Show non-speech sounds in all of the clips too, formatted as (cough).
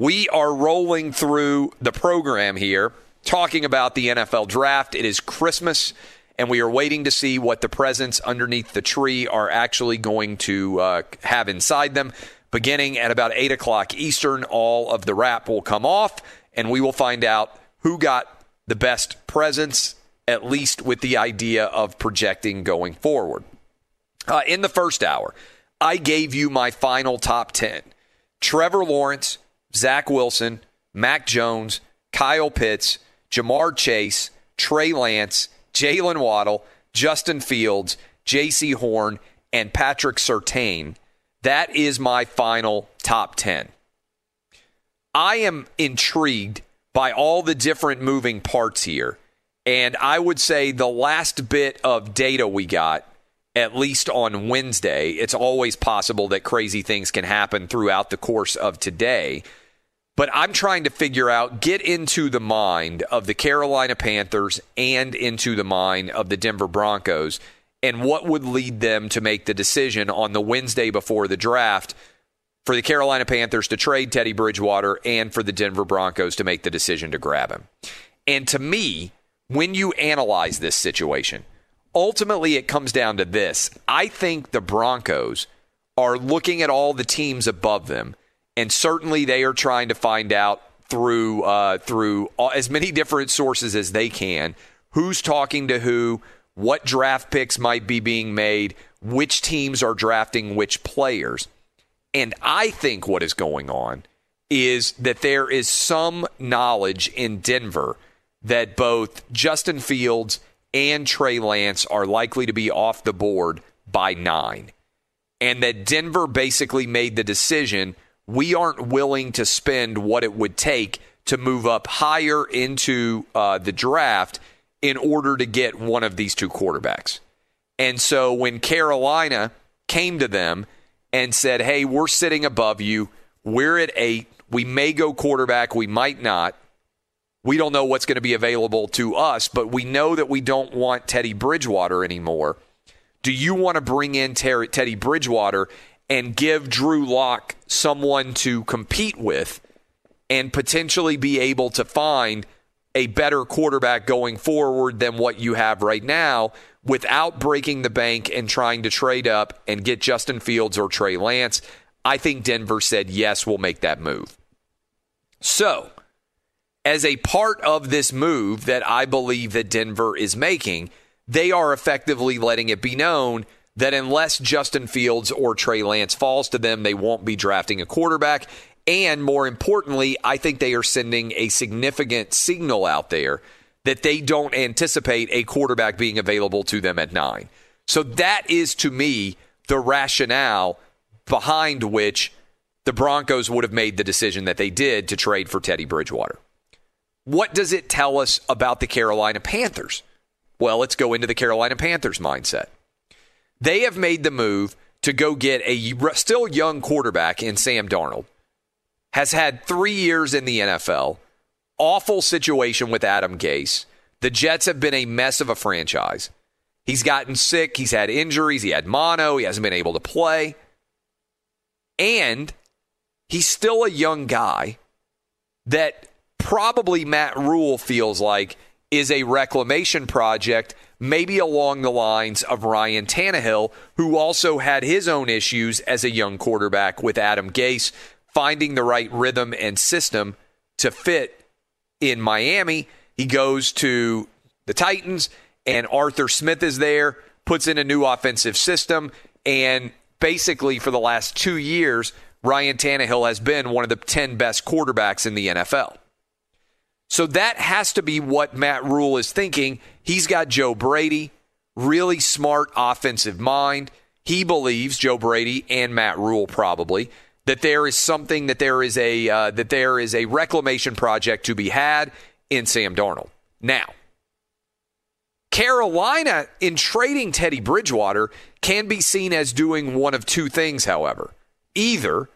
We are rolling through the program here, talking about the NFL draft. It is Christmas, and we are waiting to see what the presents underneath the tree are actually going to uh, have inside them. Beginning at about 8 o'clock Eastern, all of the wrap will come off, and we will find out who got the best presents, at least with the idea of projecting going forward. Uh, in the first hour, I gave you my final top 10. Trevor Lawrence, Zach Wilson, Mac Jones, Kyle Pitts, Ja'Marr Chase, Trey Lance, Jalen Waddle, Justin Fields, Jaycee Horn, and Patrick Surtain. That is my final top 10. I am intrigued by all the different moving parts here. And I would say the last bit of data we got, at least on Wednesday, it's always possible that crazy things can happen throughout the course of today. But I'm trying to figure out, get into the mind of the Carolina Panthers and into the mind of the Denver Broncos, and what would lead them to make the decision on the Wednesday before the draft for the Carolina Panthers to trade Teddy Bridgewater and for the Denver Broncos to make the decision to grab him. And to me, when you analyze this situation, ultimately it comes down to this. I think the Broncos are looking at all the teams above them and certainly they are trying to find out through uh, through as many different sources as they can who's talking to who, what draft picks might be being made, which teams are drafting which players. And I think what is going on is that there is some knowledge in Denver that both Justin Fields and Trey Lance are likely to be off the board by nine. And that Denver basically made the decision we aren't willing to spend what it would take to move up higher into uh, the draft in order to get one of these two quarterbacks. And so when Carolina came to them and said, hey, we're sitting above you, we're at eight, we may go quarterback, we might not. We don't know what's going to be available to us, but we know that we don't want Teddy Bridgewater anymore. Do you want to bring in Ter- Teddy Bridgewater and give Drew Lock someone to compete with and potentially be able to find a better quarterback going forward than what you have right now without breaking the bank and trying to trade up and get Justin Fields or Trey Lance. I think Denver said, yes, we'll make that move. So, as a part of this move that I believe that Denver is making, they are effectively letting it be known that unless Justin Fields or Trey Lance falls to them, they won't be drafting a quarterback. And more importantly, I think they are sending a significant signal out there that they don't anticipate a quarterback being available to them at nine. So that is to me the rationale behind which the Broncos would have made the decision that they did to trade for Teddy Bridgewater. What does it tell us about the Carolina Panthers? Well, let's go into the Carolina Panthers mindset. They have made the move to go get a still young quarterback in Sam Darnold. Has had three years in the NFL. Awful situation with Adam Gase. The Jets have been a mess of a franchise. He's gotten sick. He's had injuries. He had mono. He hasn't been able to play. And he's still a young guy that probably Matt Rhule feels like is a reclamation project, maybe along the lines of Ryan Tannehill, who also had his own issues as a young quarterback with Adam Gase, finding the right rhythm and system to fit in Miami. He goes to the Titans, and Arthur Smith is there, puts in a new offensive system, and basically for the last two years, Ryan Tannehill has been one of the 10 best quarterbacks in the NFL. So that has to be what Matt Rhule is thinking. He's got Joe Brady, really smart offensive mind. He believes Joe Brady and Matt Rhule probably that there is something that there is a uh, that there is a reclamation project to be had in Sam Darnold. Now, Carolina in trading Teddy Bridgewater can be seen as doing one of two things, however. Either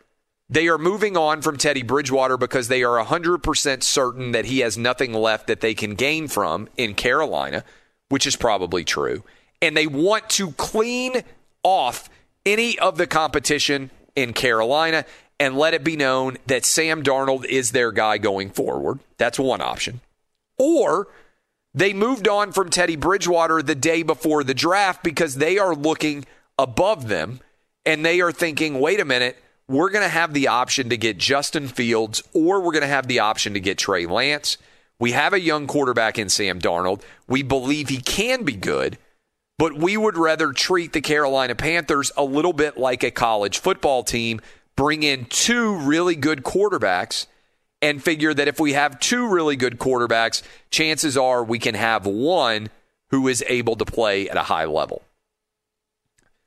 they are moving on from Teddy Bridgewater because they are 100% certain that he has nothing left that they can gain from in Carolina, which is probably true. And they want to clean off any of the competition in Carolina and let it be known that Sam Darnold is their guy going forward. That's one option. Or they moved on from Teddy Bridgewater the day before the draft because they are looking above them and they are thinking, wait a minute, we're going to have the option to get Justin Fields or we're going to have the option to get Trey Lance. We have a young quarterback in Sam Darnold. We believe he can be good, but we would rather treat the Carolina Panthers a little bit like a college football team, bring in two really good quarterbacks, and figure that if we have two really good quarterbacks, chances are we can have one who is able to play at a high level.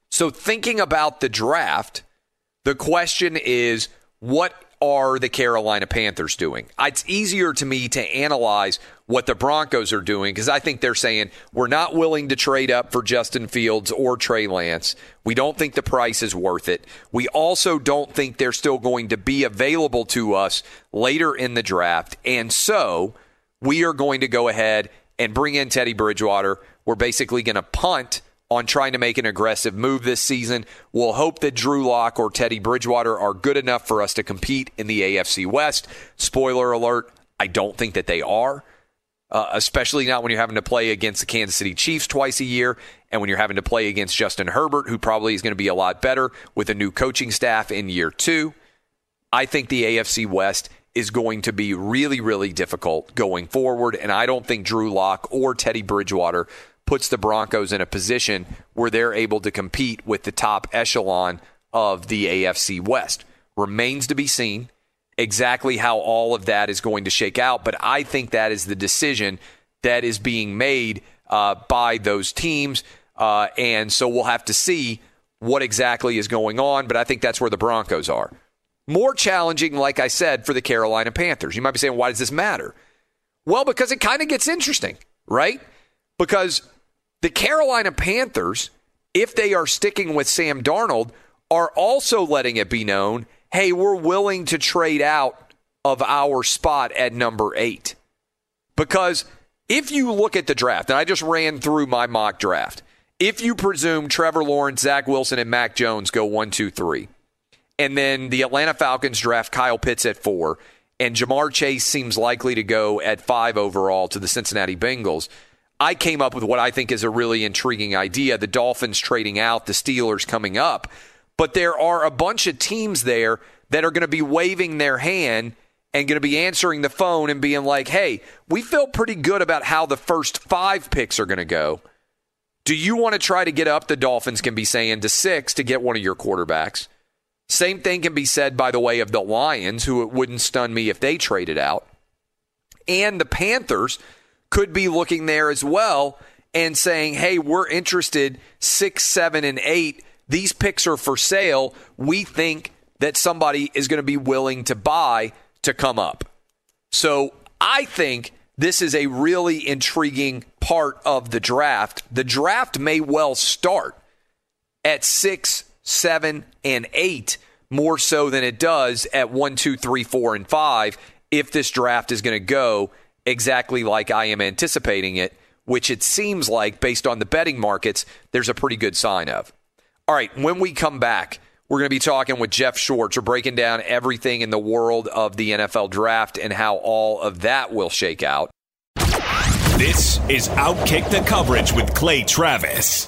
So, thinking about the draft, the question is, what are the Carolina Panthers doing? It's easier to me to analyze what the Broncos are doing because I think they're saying we're not willing to trade up for Justin Fields or Trey Lance. We don't think the price is worth it. We also don't think they're still going to be available to us later in the draft. And so we are going to go ahead and bring in Teddy Bridgewater. We're basically going to punt on trying to make an aggressive move this season. We'll hope that Drew Lock or Teddy Bridgewater are good enough for us to compete in the AFC West. Spoiler alert, I don't think that they are. Uh, especially not when you're having to play against the Kansas City Chiefs twice a year and when you're having to play against Justin Herbert, who probably is going to be a lot better with a new coaching staff in year two. I think the AFC West is going to be really, really difficult going forward. And I don't think Drew Lock or Teddy Bridgewater puts the Broncos in a position where they're able to compete with the top echelon of the AFC West. Remains to be seen exactly how all of that is going to shake out, but I think that is the decision that is being made uh, by those teams. Uh, and so we'll have to see what exactly is going on, but I think that's where the Broncos are. More challenging, like I said, for the Carolina Panthers. You might be saying, why does this matter? Well, because it kind of gets interesting, right? Because the Carolina Panthers, if they are sticking with Sam Darnold, are also letting it be known hey, we're willing to trade out of our spot at number eight. Because if you look at the draft, and I just ran through my mock draft, if you presume Trevor Lawrence, Zach Wilson, and Mac Jones go one, two, three, and then the Atlanta Falcons draft Kyle Pitts at four, and Ja'Marr Chase seems likely to go at five overall to the Cincinnati Bengals. I came up with what I think is a really intriguing idea the Dolphins trading out, the Steelers coming up. But there are a bunch of teams there that are going to be waving their hand and going to be answering the phone and being like, hey, we feel pretty good about how the first five picks are going to go. Do you want to try to get up? The Dolphins can be saying to six to get one of your quarterbacks. Same thing can be said by the way of the Lions, who it wouldn't stun me if they traded out. And the Panthers could be looking there as well and saying, hey, we're interested six, seven, and eight. These picks are for sale. We think that somebody is going to be willing to buy to come up. So I think this is a really intriguing part of the draft. The draft may well start at six, seven, and eight more so than it does at one, two, three, four, and five if this draft is going to go exactly like I am anticipating it, which it seems like, based on the betting markets, there's a pretty good sign of. All right, when we come back, we're going to be talking with Jeff Schwartz. We're breaking down everything in the world of the NFL draft and how all of that will shake out. This is Outkick the Coverage with Clay Travis.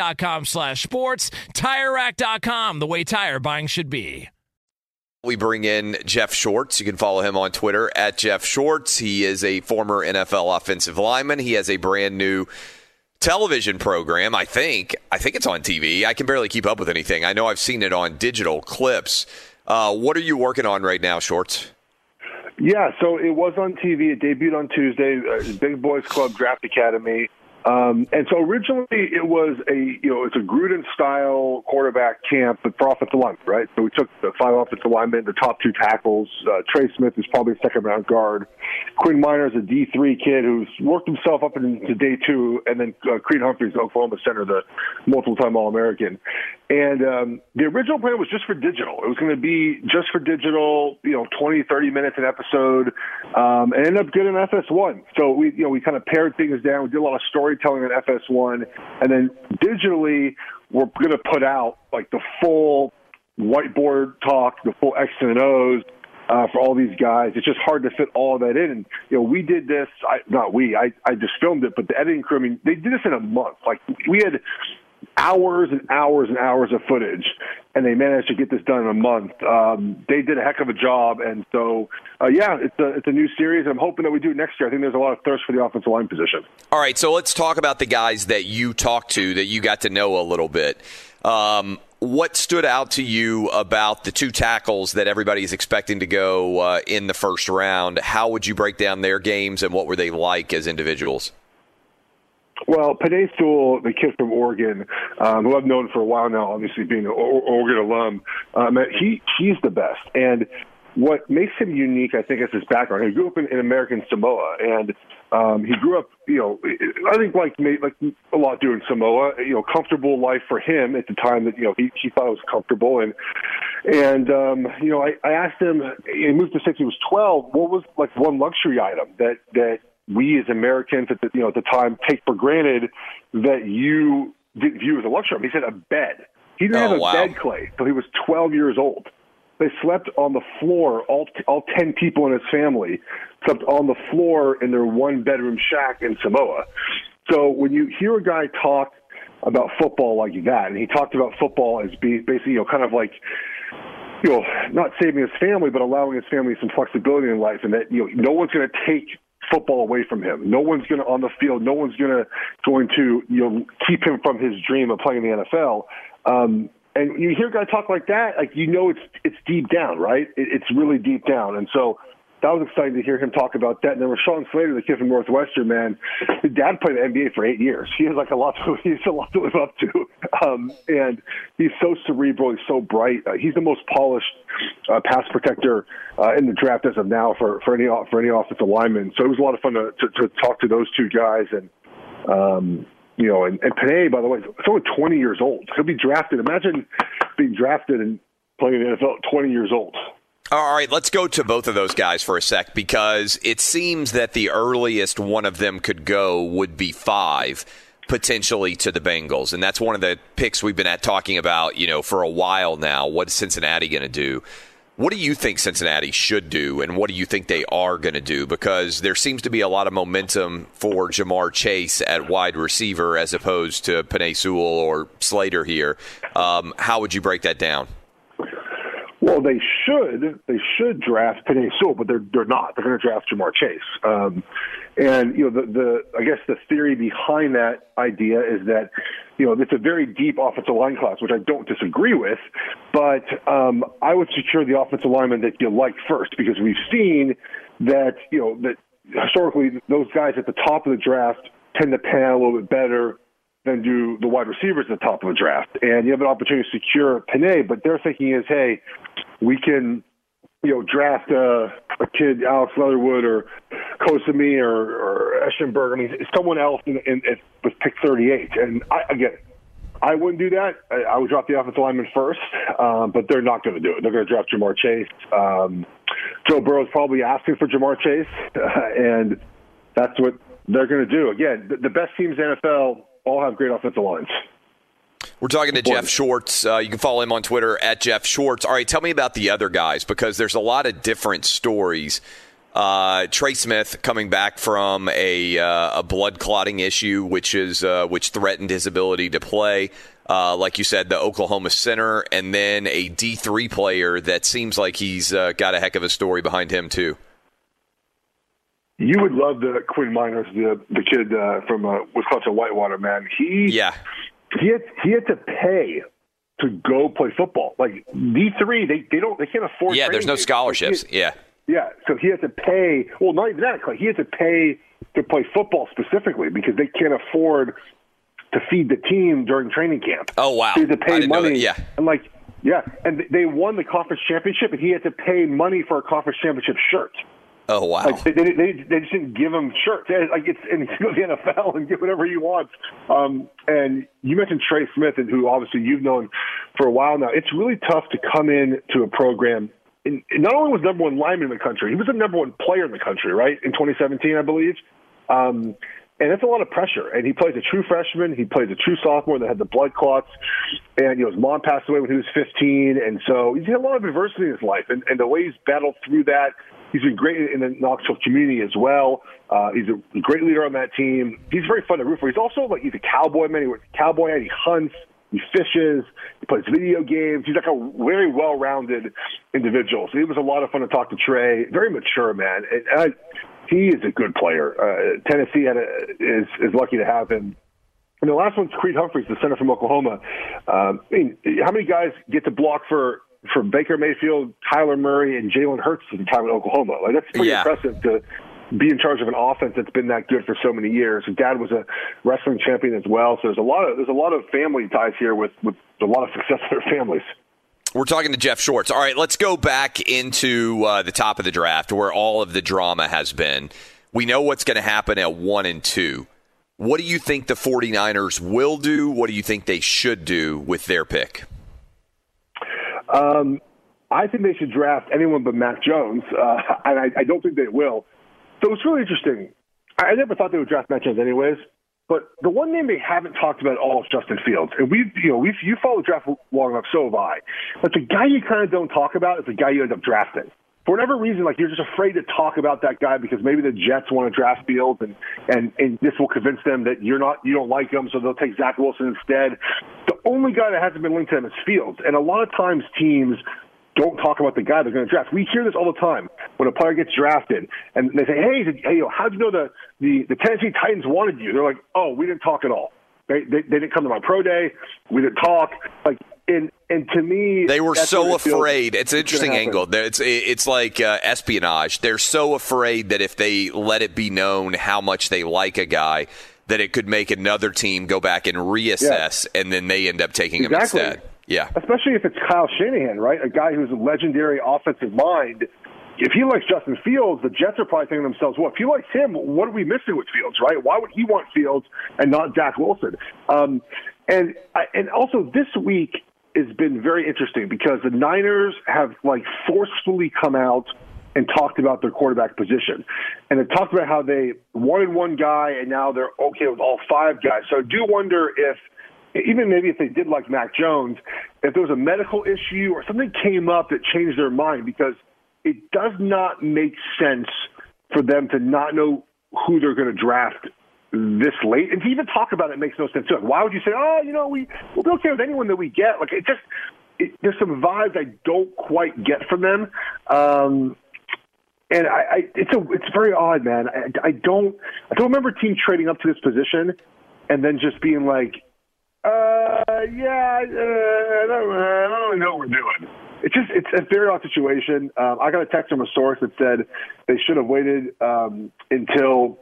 slash sports. TireRack.com, the way tire buying should be. We bring in Jeff Schwartz. You can follow him on Twitter at Jeff Schwartz. He is a former NFL offensive lineman. He has a brand new television program. I think. I think it's on TV. I can barely keep up with anything. I know I've seen it on digital clips. Uh, what are you working on right now, Schwartz? Yeah, so it was on TV. It debuted on Tuesday. Uh, Big Boys Club Draft Academy. Um, and so originally it was a you know it's a Gruden style quarterback camp, but for offensive line, right? So we took the five offensive linemen, the top two tackles. Uh, Trey Smith is probably a second round guard. Quinn Meinerz is a D three kid who's worked himself up into day two, and then uh, Creed Humphreys, Oklahoma center, the multiple time All American. And um, the original plan was just for digital. It was going to be just for digital, you know, 20, 30 minutes an episode, um, and ended up getting FS1. So we, you know, we kind of pared things down. We did a lot of storytelling on FS1, and then digitally, we're going to put out like the full whiteboard talk, the full X and O's. Uh, for all these guys, it's just hard to fit all that in. And you know, we did this. I, not we. I, I just filmed it, but the editing crew. I mean, they did this in a month. Like we had hours and hours and hours of footage, and they managed to get this done in a month. Um, they did a heck of a job, and so uh, yeah, it's a it's a new series. I'm hoping that we do it next year. I think there's a lot of thirst for the offensive line position. All right, so let's talk about the guys that you talked to that you got to know a little bit. Um, what stood out to you about the two tackles that everybody is expecting to go uh, in the first round? How would you break down their games, and what were they like as individuals? Well, Penei Sewell, the kid from Oregon, um, who I've known for a while now, obviously being an Oregon alum, um, he he's the best. And what makes him unique, I think, is his background. He grew up in, in American Samoa, and um, he grew up, you know, I think like like a lot do in Samoa, you know, comfortable life for him at the time that you know he, he thought it was comfortable, and and um, you know, I, I asked him. He moved to six. He was twelve. What was like one luxury item that that we as Americans at the you know at the time take for granted that you didn't view as a luxury. He said a bed. He didn't Oh, have a wow. bed, Clay, till he was 12 years old. They slept on the floor. All all 10 people in his family slept on the floor in their one bedroom shack in Samoa. So when you hear a guy talk about football like that, and he talked about football as be, basically you know kind of like you know, not saving his family, but allowing his family some flexibility in life, and that you know, no one's going to take football away from him. No one's going to on the field. No one's going to going to you know keep him from his dream of playing in the NFL. Um, and you hear a guy talk like that, like you know, it's it's deep down, right? It, it's really deep down, and so. That was exciting to hear him talk about that. And then Rashawn Slater, the kid from Northwestern, man, his dad played the NBA for eight years. He has like a lot to (laughs) he's a lot to live up to, um, and he's so cerebral. He's so bright. Uh, he's the most polished uh, pass protector uh, in the draft as of now for for any for any offensive lineman. So it was a lot of fun to to, to talk to those two guys and. Um, you know, and, and Penei, by the way, is only 20 years old. He'll be drafted. Imagine being drafted and playing in the NFL at 20 years old. All right, let's go to both of those guys for a sec because it seems that the earliest one of them could go would be five potentially to the Bengals, and that's one of the picks we've been at talking about, you know, for a while now. What is Cincinnati going to do? What do you think Cincinnati should do, and what do you think they are going to do? Because there seems to be a lot of momentum for Ja'Marr Chase at wide receiver as opposed to Penei Sewell or Slater here. Um, how would you break that down? Well, they should they should draft Penei Sewell, but they're they're not. They're going to draft Ja'Marr Chase. Um, and you know the the I guess the theory behind that idea is that you know it's a very deep offensive line class, which I don't disagree with. But um, I would secure the offensive lineman that you like first because we've seen that you know that historically those guys at the top of the draft tend to pan out a little bit better than do the wide receivers at the top of the draft. And you have an opportunity to secure Penei, but their thinking is, hey, we can, you know, draft a, a kid, Alex Leatherwood or Cosmi or, or Eichenberg. I mean, someone else in, in, in, with pick 38. And I, again, I wouldn't do that. I, I would drop the offensive lineman first, um, but they're not going to do it. They're going to draft Ja'Marr Chase. Um, Joe Burrow's probably asking for Ja'Marr Chase, (laughs) and that's what they're going to do. Again, the, the best teams in NFL all have great offensive lines. We're talking to Jeff Schwartz. Uh, you can follow him on Twitter at Jeff Schwartz. All right, tell me about the other guys because there's a lot of different stories. Uh, Trey Smith coming back from a, uh, a blood clotting issue, which is uh, which threatened his ability to play. Uh, like you said, the Oklahoma center, and then a D three player that seems like he's uh, got a heck of a story behind him too. You would love the Quinn Meinerz, the the kid uh, from uh, Wisconsin Whitewater, man. He yeah, he had he had to pay to go play football. Like D three, they they don't they can't afford. Yeah, there's no scholarships. Yeah. Yeah, so he had to pay. Well, not even that. He had to pay to play football specifically because they can't afford to feed the team during training camp. Oh wow, So he had to pay money. Yeah. and like yeah, and they won the conference championship, and he had to pay money for a conference championship shirt. Oh wow. Like they, they, they, they just didn't give him shirts. Like it's and go (laughs) to the NFL and get whatever he wants. Um, and you mentioned Trey Smith, and who obviously you've known for a while now. It's really tough to come in to a program. And not only was number one lineman in the country, he was the number one player in the country, right? In 2017, I believe. Um, and that's a lot of pressure. And he plays a true freshman. He plays a true sophomore that had the blood clots. And you know, his mom passed away when he was 15, and so he's had a lot of adversity in his life. And, and the way he's battled through that, he's been great in the Knoxville community as well. Uh, he's a great leader on that team. He's very fun to root for. He's also like he's a cowboy man. He a cowboy. He hunts. He fishes. He plays video games. He's like a very well-rounded individual. So it was a lot of fun to talk to Trey. Very mature man. And I, he is a good player. Uh, Tennessee had a, is is lucky to have him. And the last one's Creed Humphreys, the center from Oklahoma. Um, I mean, how many guys get to block for for Baker Mayfield, Kyler Murray, and Jalen Hurts the time in Oklahoma? Like that's pretty Yeah. impressive to be in charge of an offense that's been that good for so many years. His dad was a wrestling champion as well, so there's a lot of there's a lot of family ties here with with a lot of (laughs) success in their families. We're talking to Jeff Schwartz. All right, let's go back into uh, the top of the draft where all of the drama has been. We know what's going to happen at one and two. What do you think the 49ers will do? What do you think they should do with their pick? Um, I think they should draft anyone but Mac Jones, uh, (laughs) and I, I don't think they will. So it's really interesting. I never thought they would draft Mac Jones anyways, but the one name they haven't talked about at all is Justin Fields. And we've, you know, we've, you follow draft long enough, so have I. But the guy you kind of don't talk about is the guy you end up drafting. For whatever reason, like you're just afraid to talk about that guy because maybe the Jets want to draft Fields, and and and this will convince them that you're not you don't like him, so they'll take Zach Wilson instead. The only guy that hasn't been linked to him is Fields, and a lot of times teams don't talk about the guy they're going to draft. We hear this all the time when a player gets drafted, and they say, "Hey, hey, yo, how'd you know the the, the Tennessee Titans wanted you?" They're like, "Oh, we didn't talk at all. They, they they didn't come to my pro day. We didn't talk." Like, and and to me, They were so afraid. It's an interesting angle. It's it's like uh, espionage. They're so afraid that if they let it be known how much they like a guy, that it could make another team go back and reassess, and then they end up taking Exactly. him instead. Yeah. especially if it's Kyle Shanahan, right? A guy who's a legendary offensive mind. If he likes Justin Fields, the Jets are probably thinking to themselves, well, if he likes him, what are we missing with Fields, right? Why would he want Fields and not Zach Wilson? Um, and I- and also this week has been very interesting because the Niners have like forcefully come out and talked about their quarterback position. And they talked about how they wanted one guy and now they're okay with all five guys. So I do wonder if even maybe if they did like Mac Jones, if there was a medical issue or something came up that changed their mind, because it does not make sense for them to not know who they're going to draft this late. And to even talk about it makes no sense. Like, why would you say, oh, you know, we, we'll be okay with anyone that we get? Like, it just, it, there's some vibes I don't quite get from them. Um, and I, I it's a it's very odd, man. I, I don't I don't remember team trading up to this position and then just being like, uh, yeah, uh, I, don't, I don't really know what we're doing. It's just it's a very odd situation. Um, I got a text from a source that said they should have waited um, until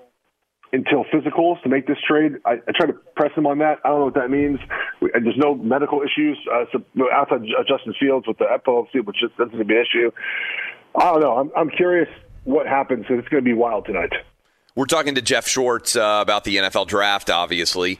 until physicals to make this trade. I, I to press him on that. I don't know what that means. We, and there's no medical issues uh, so, outside uh, Justin Fields with the epilepsy, which is, doesn't be an issue. I don't know. I'm, I'm curious what happens. It's going to be wild tonight. We're talking to Jeff Schwartz uh, about the NFL draft, obviously.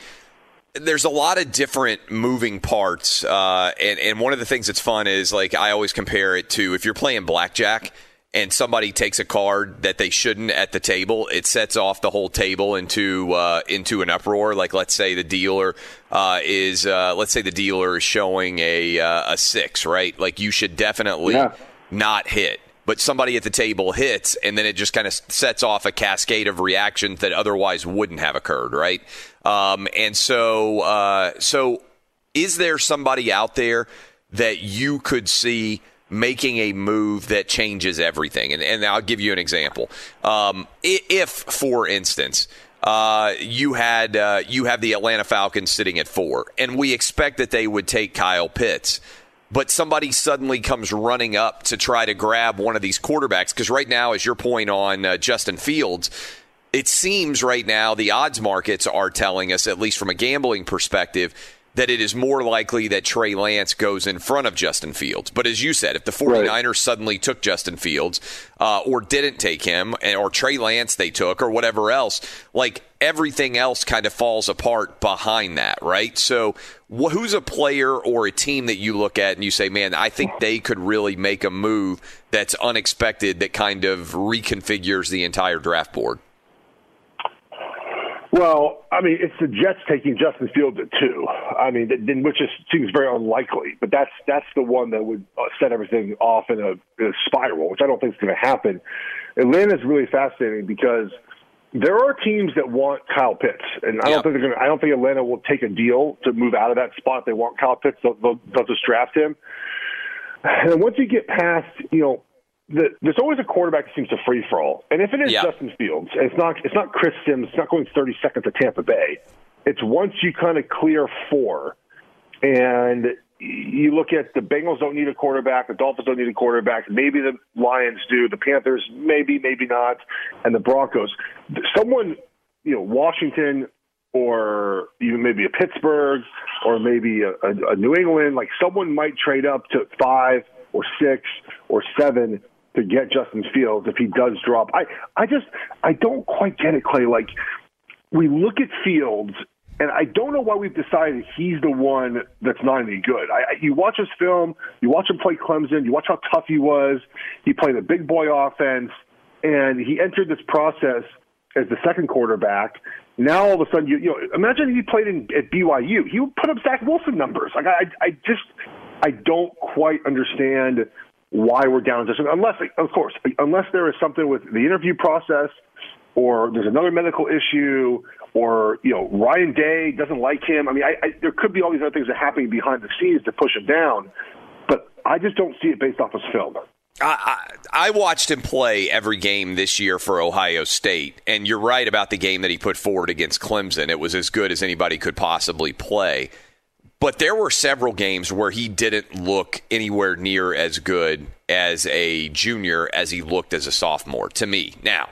there's a lot of different moving parts, uh, and and one of the things that's fun is like I always compare it to if you're playing blackjack and somebody takes a card that they shouldn't at the table, it sets off the whole table into uh, into an uproar. Like let's say the dealer uh, is uh, let's say the dealer is showing a uh, a six, right? Like you should definitely Yeah. not hit. But somebody at the table hits, and then it just kind of sets off a cascade of reactions that otherwise wouldn't have occurred, right? Um, and so, uh, so is there somebody out there that you could see making a move that changes everything? And, and I'll give you an example. Um, if, for instance, uh, you had uh, you have the Atlanta Falcons sitting at four, and we expect that they would take Kyle Pitts but somebody suddenly comes running up to try to grab one of these quarterbacks because right now as your point on uh, justin fields it seems right now the odds markets are telling us at least from a gambling perspective that it is more likely that Trey Lance goes in front of Justin Fields. But as you said, if the 49ers suddenly took Justin Fields uh, or didn't take him, or Trey Lance they took, or whatever else, like everything else kind of falls apart behind that, right? So wh- who's a player or a team that you look at and you say, man, I think they could really make a move that's unexpected that kind of reconfigures the entire draft board? Well, I mean, it's the Jets taking Justin Fields at two. I mean, then- which is, seems very unlikely, but that's that's the one that would uh, set everything off in a, in a spiral, which I don't think is going to happen. Atlanta's really fascinating because there are teams that want Kyle Pitts, and I Yeah. don't think they're going. I don't think Atlanta will take a deal to move out of that spot. They want Kyle Pitts; they'll, they'll, they'll just draft him. And once you get past, you know, the, there's always a quarterback that seems to free for all. And if it is Yeah. Justin Fields, it's not it's not Chris Sims, it's not going 30 seconds to Tampa Bay. It's once you kind of clear four, and you look at the Bengals don't need a quarterback, the Dolphins don't need a quarterback, maybe the Lions do, the Panthers maybe, maybe not, and the Broncos. Someone, you know, Washington or even maybe a Pittsburgh or maybe a, a, a New England, like someone might trade up to five or six or seven to get Justin Fields if he does drop. I, I just I don't quite get it, Clay. Like we look at Fields, and I don't know why we've decided he's the one that's not any good. I, you watch his film, you watch him play Clemson, you watch how tough he was. He played a big boy offense, and he entered this process as the second quarterback. Now all of a sudden, you, you know, imagine if he played in, at BYU, he would put up Zach Wilson numbers. Like I, I just, I don't quite understand why we're down this. Unless, of course, unless there is something with the interview process, or there's another medical issue, or you know Ryan Day doesn't like him. I mean, I, I, there could be all these other things that are happening behind the scenes to push him down, but I just don't see it based off his film. I, I watched him play every game this year for Ohio State, and you're right about the game that he put forward against Clemson. It was as good as anybody could possibly play. But there were several games where he didn't look anywhere near as good as a junior as he looked as a sophomore to me. Now,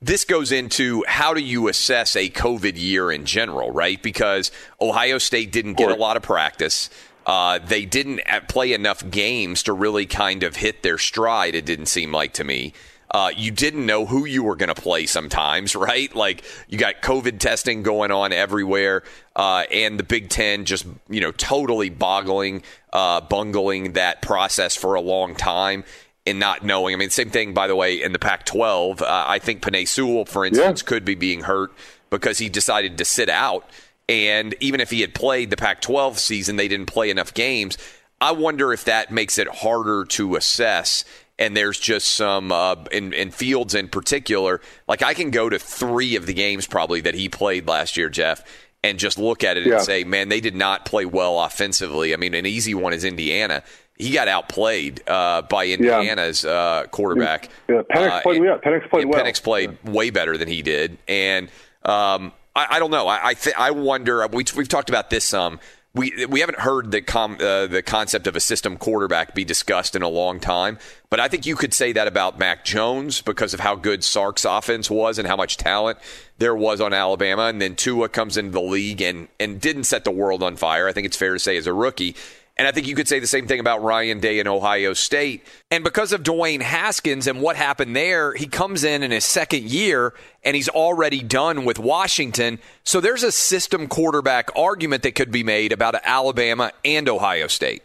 this goes into how do you assess a COVID year in general, right? Because Ohio State didn't get a lot of practice. Uh, they didn't play enough games to really kind of hit their stride, it didn't seem like to me. Uh, you didn't know who you were going to play sometimes, (laughs) right? Like you got COVID testing going on everywhere, uh, and the Big Ten just you know totally boggling, uh, bungling that process for a long time and not knowing. I mean, same thing by the way in the Pac-12. Uh, I think Penei Sewell, for instance, could be being hurt because he decided to sit out. And even if he had played the Pac 12 season, they didn't play enough games. I wonder if that makes it harder to assess. And there's just some, uh, in, in Fields in particular, like I can go to three of the games probably that he played last year, Jeff, and just look at it Yeah. and say, man, they did not play well offensively. I mean, an easy one is Indiana. He got outplayed uh, by Indiana's uh, quarterback. Yeah, Penix Uh, played. Yeah, Penix played well. Penix played way better than he did, and um, I, I don't know. I I, th- I wonder. We, we've talked about this some. We we haven't heard the com, uh, the concept of a system quarterback be discussed in a long time, but I think you could say that about Mac Jones because of how good Sark's offense was and how much talent there was on Alabama. And then Tua comes into the league and and didn't set the world on fire. I think it's fair to say as a rookie. And I think you could say the same thing about Ryan Day in Ohio State. And because of Dwayne Haskins and what happened there, he comes in in his second year and he's already done with Washington. So there's a system quarterback argument that could be made about Alabama and Ohio State.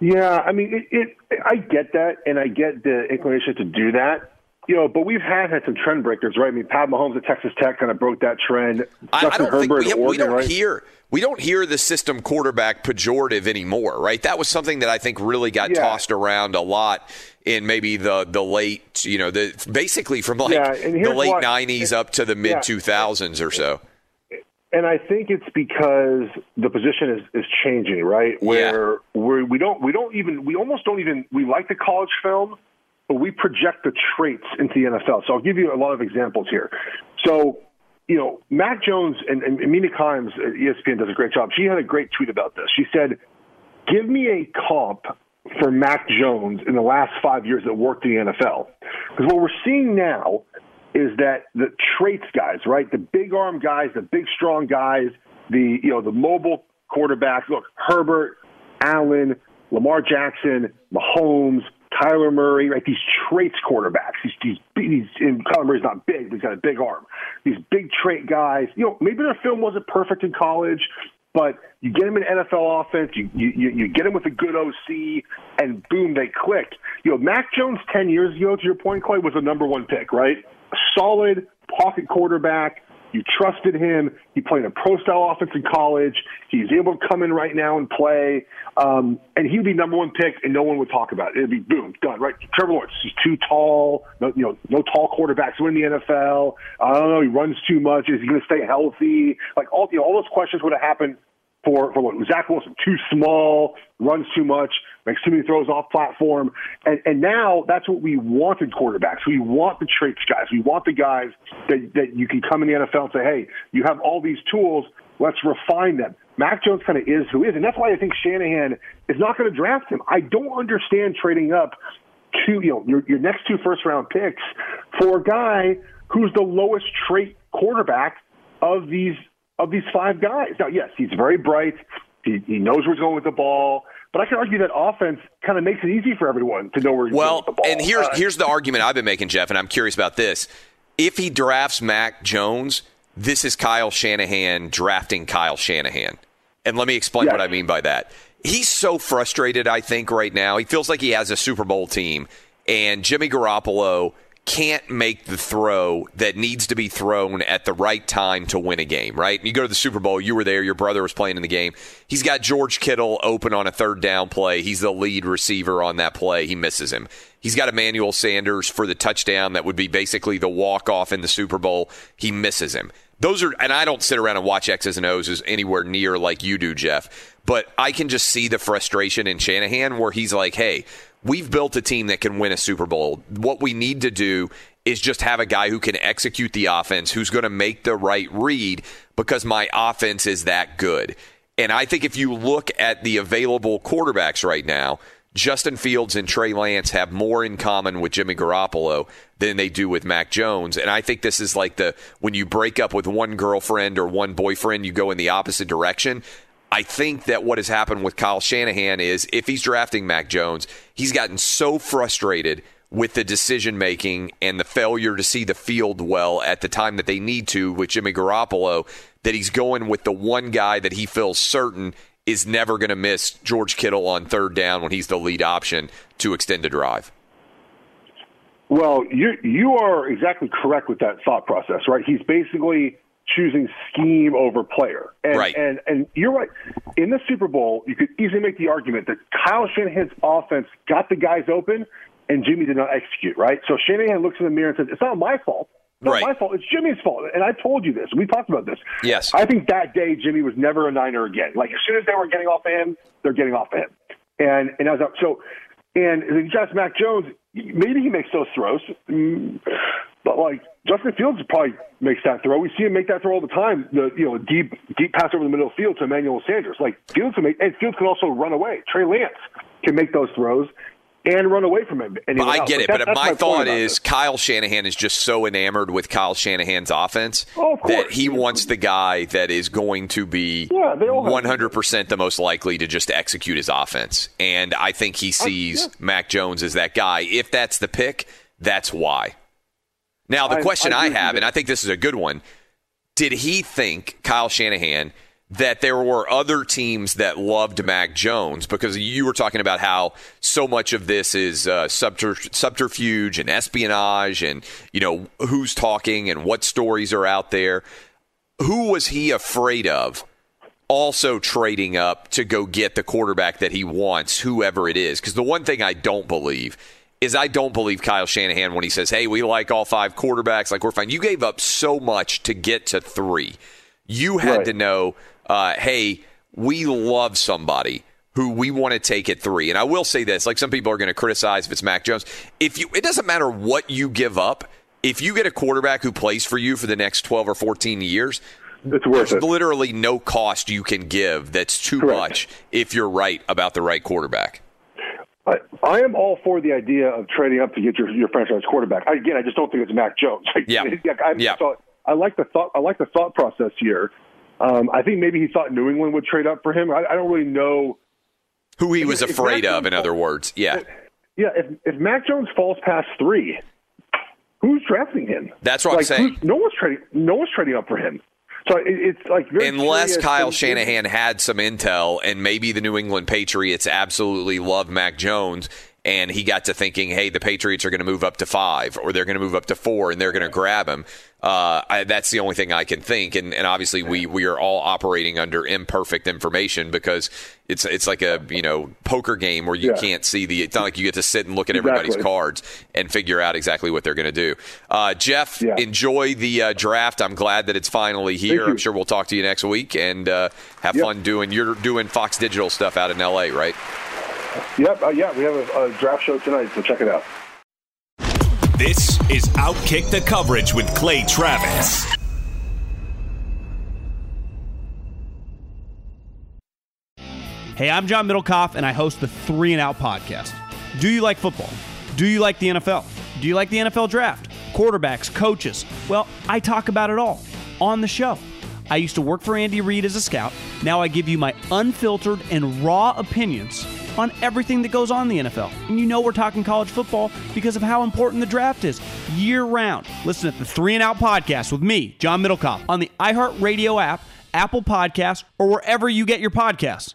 Yeah, I mean, it, it, I get that, and I get the inclination to do that. You know, but we've had had some trend breakers, right? I mean, Pat Mahomes at Texas Tech kind of broke that trend. I, I don't Herbert think we, at Oregon, we don't right? hear we don't hear the system quarterback pejorative anymore, right? That was something that I think really got Yeah. tossed around a lot in maybe the the late, you know, the basically from like Yeah, the late why- '90s up to the Yeah. mid 2000s or so. And I think it's because the position is, is changing, right? Where where we don't we don't even we almost don't even we like the college film, but we project the traits into the NFL. So I'll give you a lot of examples here. So you know, Mac Jones and, and Mina Kimes at E ESPN does a great job. She had a great tweet about this. She said, "Give me a comp for Mac Jones in the last five years that worked in the NFL." Because what we're seeing now is that the traits guys, right? The big arm guys, the big strong guys, the you know the mobile quarterbacks. Look, Herbert, Allen, Lamar Jackson, Mahomes, Kyler Murray, right? These traits quarterbacks. These these, these and Kyler Murray's not big, but he's got a big arm. These big trait guys. You know, maybe their film wasn't perfect in college. But you get them in NFL offense, you, you you get them with a good OC, and boom, they click. You know, Mac Jones ten years ago, to your point, Clay, was the number one pick, right? Solid pocket quarterback. You trusted him. He played a pro style offense in college. He's able to come in right now and play. Um, and he would be number one pick, and no one would talk about it. It'd be boom, done, right? Trevor Lawrence, he's too tall. No, you know, no tall quarterbacks win the NFL. I don't know. He runs too much. Is he going to stay healthy? Like all, you know, all those questions would have happened for for what Zach Wilson too small, runs too much, too many throws off platform, and and now that's what we wanted quarterbacks. We want the traits guys. We want the guys that that you can come in the NFL and say, hey, you have all these tools. Let's refine them. Mac Jones kind of is who is, and that's why I think Shanahan is not going to draft him. I don't understand trading up two, you know, your your next two first round picks for a guy who's the lowest trait quarterback of these of these five guys. Now, yes, he's very bright. He, he knows where he's going with the ball. But I can argue that offense kind of makes it easy for everyone to know where he's Well, going with the ball. Well, and here's Uh, here's the argument I've been making, Jeff, and I'm curious about this. If he drafts Mac Jones, this is Kyle Shanahan drafting Kyle Shanahan. And let me explain Yes. what I mean by that. He's so frustrated, I think, right now. He feels like he has a Super Bowl team, and Jimmy Garoppolo can't make the throw that needs to be thrown at the right time to win a game, right? You go to the Super Bowl, you were there, your brother was playing in the game. He's got George Kittle open on a third down play. He's the lead receiver on that play. He misses him. He's got Emmanuel Sanders for the touchdown that would be basically the walk off in the Super Bowl. He misses him. Those are, and I don't sit around and watch X's and O's anywhere near like you do, Jeff. But I can just see the frustration in Shanahan where he's like, hey, we've built a team that can win a Super Bowl. What we need to do is just have a guy who can execute the offense, who's going to make the right read because my offense is that good. And I think if you look at the available quarterbacks right now, Justin Fields and Trey Lance have more in common with Jimmy Garoppolo than they do with Mac Jones. And I think this is like the when you break up with one girlfriend or one boyfriend, you go in the opposite direction. I think that what has happened with Kyle Shanahan is if he's drafting Mac Jones, he's gotten so frustrated with the decision making and the failure to see the field well at the time that they need to with Jimmy Garoppolo that he's going with the one guy that he feels certain is never going to miss George Kittle on third down when he's the lead option to extend a drive. Well, you you are exactly correct with that thought process, right? He's basically choosing scheme over player, and Right. and and you're right. In the Super Bowl, you could easily make the argument that Kyle Shanahan's offense got the guys open, and Jimmy did not execute. Right? So Shanahan looks in the mirror and says, "It's not my fault." It's not Right. my fault. It's Jimmy's fault. And I told you this. We talked about this. Yes. I think that day Jimmy was never a Niner again. Like as soon as they were getting off of him, they're getting off of him. And and I was up. So and if you ask Mac Jones, maybe he makes those throws. Mm, But like Justin Fields probably makes that throw. We see him make that throw all the time. The you know deep deep pass over the middle of the field to Emmanuel Sanders. Like Fields can make and Fields can also run away. Trey Lance can make those throws. and run away from him. I else. get it. that- but that's my thought is this. Kyle Shanahan is just so enamored with Kyle Shanahan's offense Oh, of that he wants the guy that is going to be Yeah, they all 100% the most likely to just execute his offense. And I think he sees yeah. Mac Jones as that guy. If that's the pick, that's why. Now, the I- question I I, have, and I think this is a good one did he think, Kyle Shanahan, that there were other teams that loved Mac Jones? Because you were talking about how so much of this is uh, subter- subterfuge and espionage and, you know, who's talking and what stories are out there. Who was he afraid of also trading up to go get the quarterback that he wants, whoever it is? Because the one thing I don't believe is I don't believe Kyle Shanahan when he says, "Hey, we like all five quarterbacks, like we're fine." You gave up so much to get to three. You had Right. to know, uh, "Hey, we love somebody." Who we want to take at three, and I will say this: like some people are going to criticize if it's Mac Jones. If you, it doesn't matter what you give up. If you get a quarterback who plays for you for the next twelve or fourteen years, it's worth there's it. literally no cost you can give that's too Correct. much if you're right about the right quarterback. I, I am all for the idea of trading up to get your, your franchise quarterback. I, again, I just don't think it's Mac Jones. (laughs) Like, (laughs) Yeah. I, Yeah. So I like the thought. I like the thought process here. Um, I think maybe he thought New England would trade up for him. I, I don't really know. Who he If- was afraid of, in other words. Yeah. Yeah, if if Mac Jones falls past three, who's drafting him? That's what I'm saying. No one's trading. No one's trading up for him. So it, it's like Unless Kyle Shanahan had some intel and maybe the New England Patriots absolutely love Mac Jones and he got to thinking, hey, the Patriots are going to move up to five or they're going to move up to four and they're going to grab him. Uh, I, that's the only thing I can think. And, and obviously, we, we are all operating under imperfect information because it's it's like a you know poker game where you Yeah. can't see the. It's not like you get to sit and look at everybody's Exactly. cards and figure out exactly what they're going to do. Uh, Jeff, Yeah. enjoy the uh, draft. I'm glad that it's finally here. I'm sure we'll talk to you next week and uh, have Yep. fun doing. You're doing Fox Digital stuff out in L.A., right? Yep. Uh, yeah, we have a, a draft show tonight, so check it out. This is Outkick the Coverage with Clay Travis. Hey, I'm John Middlekauff, and I host the Three and Out podcast. Do you like football? Do you like the NFL? Do you like the NFL draft? Quarterbacks, coaches? Well, I talk about it all on the show. I used to work for Andy Reid as a scout. Now I give you my unfiltered and raw opinions on everything that goes on in the NFL. And you know we're talking college football because of how important the draft is year round. Listen to the Three and Out podcast with me, John Middlekauff, on the iHeartRadio app, Apple Podcasts, or wherever you get your podcasts.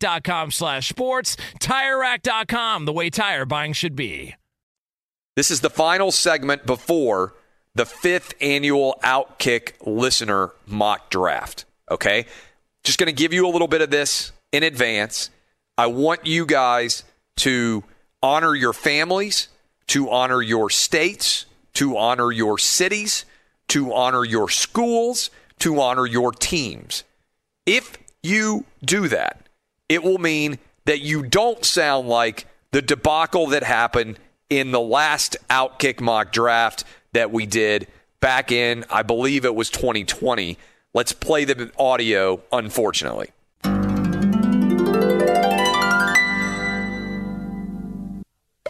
TireRack.com slash sports. TireRack.com, the way tire buying should be. This is the final segment before the fifth annual Outkick listener mock draft. Okay? Just going to give you a little bit of this in advance. I want you guys to honor your families, to honor your states, to honor your cities, to honor your schools, to honor your teams. If you do that, it will mean that you don't sound like the debacle that happened in the last Outkick mock draft that we did back in, I believe it was 2020. Let's play the audio, unfortunately.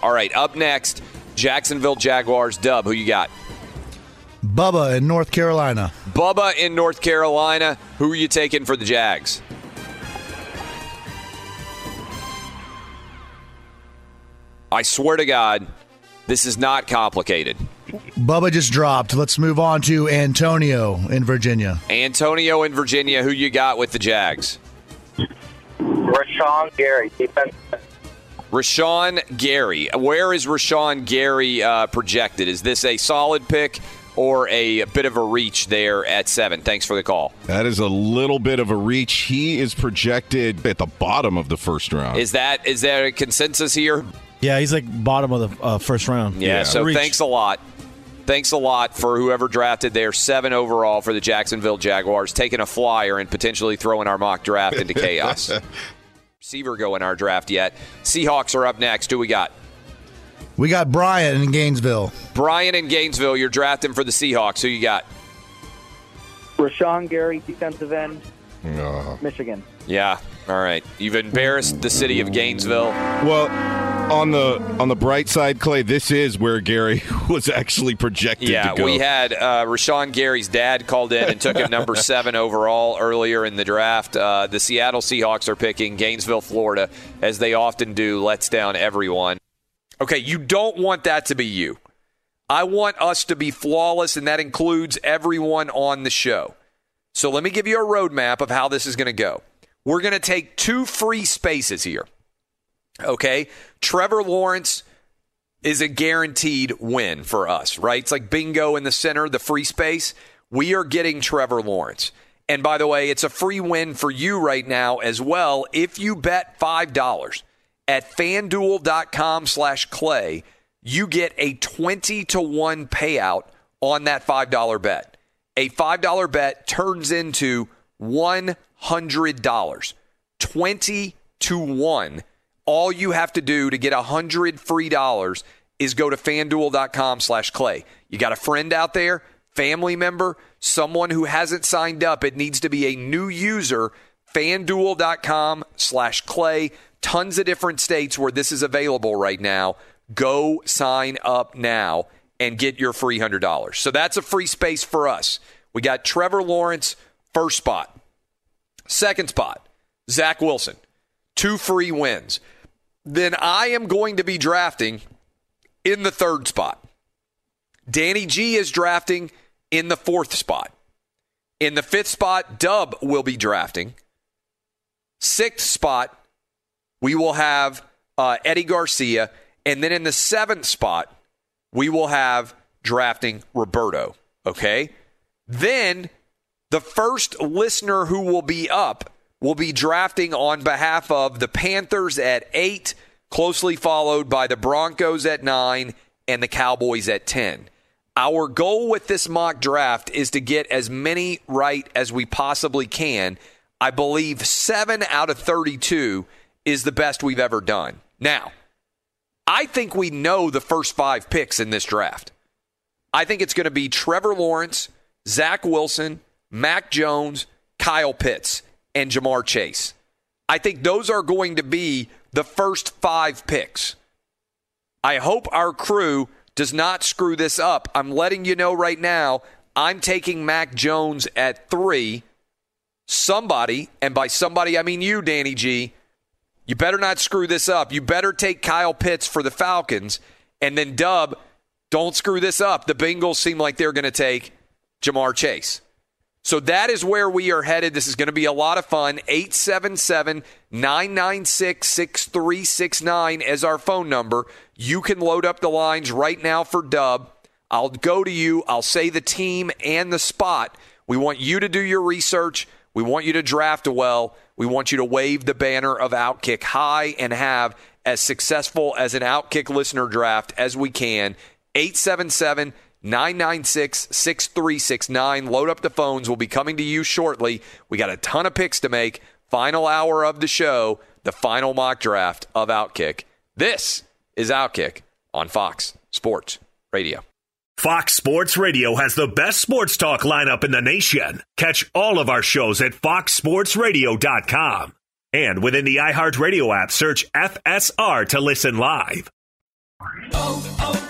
All right, up next, Jacksonville Jaguars dub. Who you got? Bubba in North Carolina. Bubba in North Carolina. Who are you taking for the Jags? I swear to God, this is not complicated. Bubba just dropped. Let's move on to Antonio in Virginia. Antonio in Virginia, who you got with the Jags? Rashan Gary, defense. Rashan Gary. Where is Rashan Gary uh, projected? Is this a solid pick or a bit of a reach there at seven? Thanks for the call. That is a little bit of a reach. He is projected at the bottom of the first round. Is that is there a consensus here? Yeah, he's like bottom of the uh, first round. Yeah, so Reach. thanks a lot. Thanks a lot for whoever drafted there. Seven overall for the Jacksonville Jaguars, taking a flyer and potentially throwing our mock draft into chaos. (laughs) Receiver go in our draft yet. Seahawks are up next. Who we got? We got Brian in Gainesville. Brian in Gainesville. You're drafting for the Seahawks. Who you got? Rashan Gary, defensive end, Michigan. Yeah. All right. You've embarrassed the city of Gainesville. Well, on the on the bright side, Clay, this is where Gary (laughs) was actually projected Yeah, to go. we had uh, Rashan Gary's dad called in and took him number (laughs) seven overall earlier in the draft. Uh, the Seattle Seahawks are picking Gainesville, Florida, as they often do, lets down everyone. Okay, you don't want that to be you. I want us to be flawless, and that includes everyone on the show. So let me give you a roadmap of how this is going to go. We're going to take two free spaces here. Okay. Trevor Lawrence is a guaranteed win for us, right? It's like bingo in the center, the free space. We are getting Trevor Lawrence. And by the way, it's a free win for you right now as well. If you bet $5 at fanduel.com slash clay, you get a 20 to 1 payout on that $5 bet. A $5 bet turns into $100. 20 to 1 all you have to do to get a hundred free dollars is go to fanduel.com slash clay. You got a friend out there, family member, someone who hasn't signed up. It needs to be a new user. Fanduel.com slash clay. Tons of different states where this is available right now. Go sign up now and get your free hundred dollars. So that's a free space for us. We got Trevor Lawrence, first spot. Second spot, Zach Wilson, two free wins then I am going to be drafting in the third spot. Danny G is drafting in the fourth spot. In the fifth spot, Dub will be drafting. Sixth spot, we will have uh, Eddie Garcia. And then in the seventh spot, we will have drafting Roberto. Okay? Then the first listener who will be up will be drafting on behalf of the Panthers at eight, closely followed by the Broncos at nine and the Cowboys at 10. Our goal with this mock draft is to get as many right as we possibly can. I believe seven out of 32 is the best we've ever done. Now, I think we know the first five picks in this draft. I think it's going to be Trevor Lawrence, Zach Wilson, Mac Jones, Kyle Pitts and Ja'Marr Chase. I think those are going to be the first five picks. I hope our crew does not screw this up. I'm letting you know right now, I'm taking Mac Jones at three. Somebody, and by somebody I mean you, Danny G, you better not screw this up. You better take Kyle Pitts for the Falcons. And then, Dub, don't screw this up. The Bengals seem like they're going to take Ja'Marr Chase. So that is where we are headed. This is going to be a lot of fun. 877 996 6369 as our phone number. You can load up the lines right now for Dub. I'll go to you. I'll say the team and the spot. We want you to do your research. We want you to draft well. We want you to wave the banner of Outkick high and have as successful as an Outkick listener draft as we can. 877 996 6369. Load up the phones. We'll be coming to you shortly. We got a ton of picks to make. Final hour of the show, the final mock draft of Outkick. This is Outkick on Fox Sports Radio. Fox Sports Radio has the best sports talk lineup in the nation. Catch all of our shows at foxsportsradio.com. And within the iHeartRadio app, search FSR to listen live. Oh, oh, oh, O'Reilly.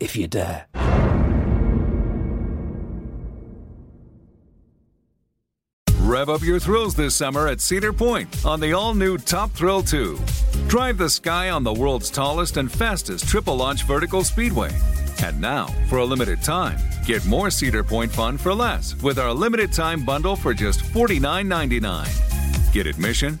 if you dare. Rev up your thrills this summer at Cedar Point on the all new Top Thrill 2. Drive the sky on the world's tallest and fastest triple launch vertical speedway. And now, for a limited time, get more Cedar Point fun for less with our limited time bundle for just $49.99. Get admission,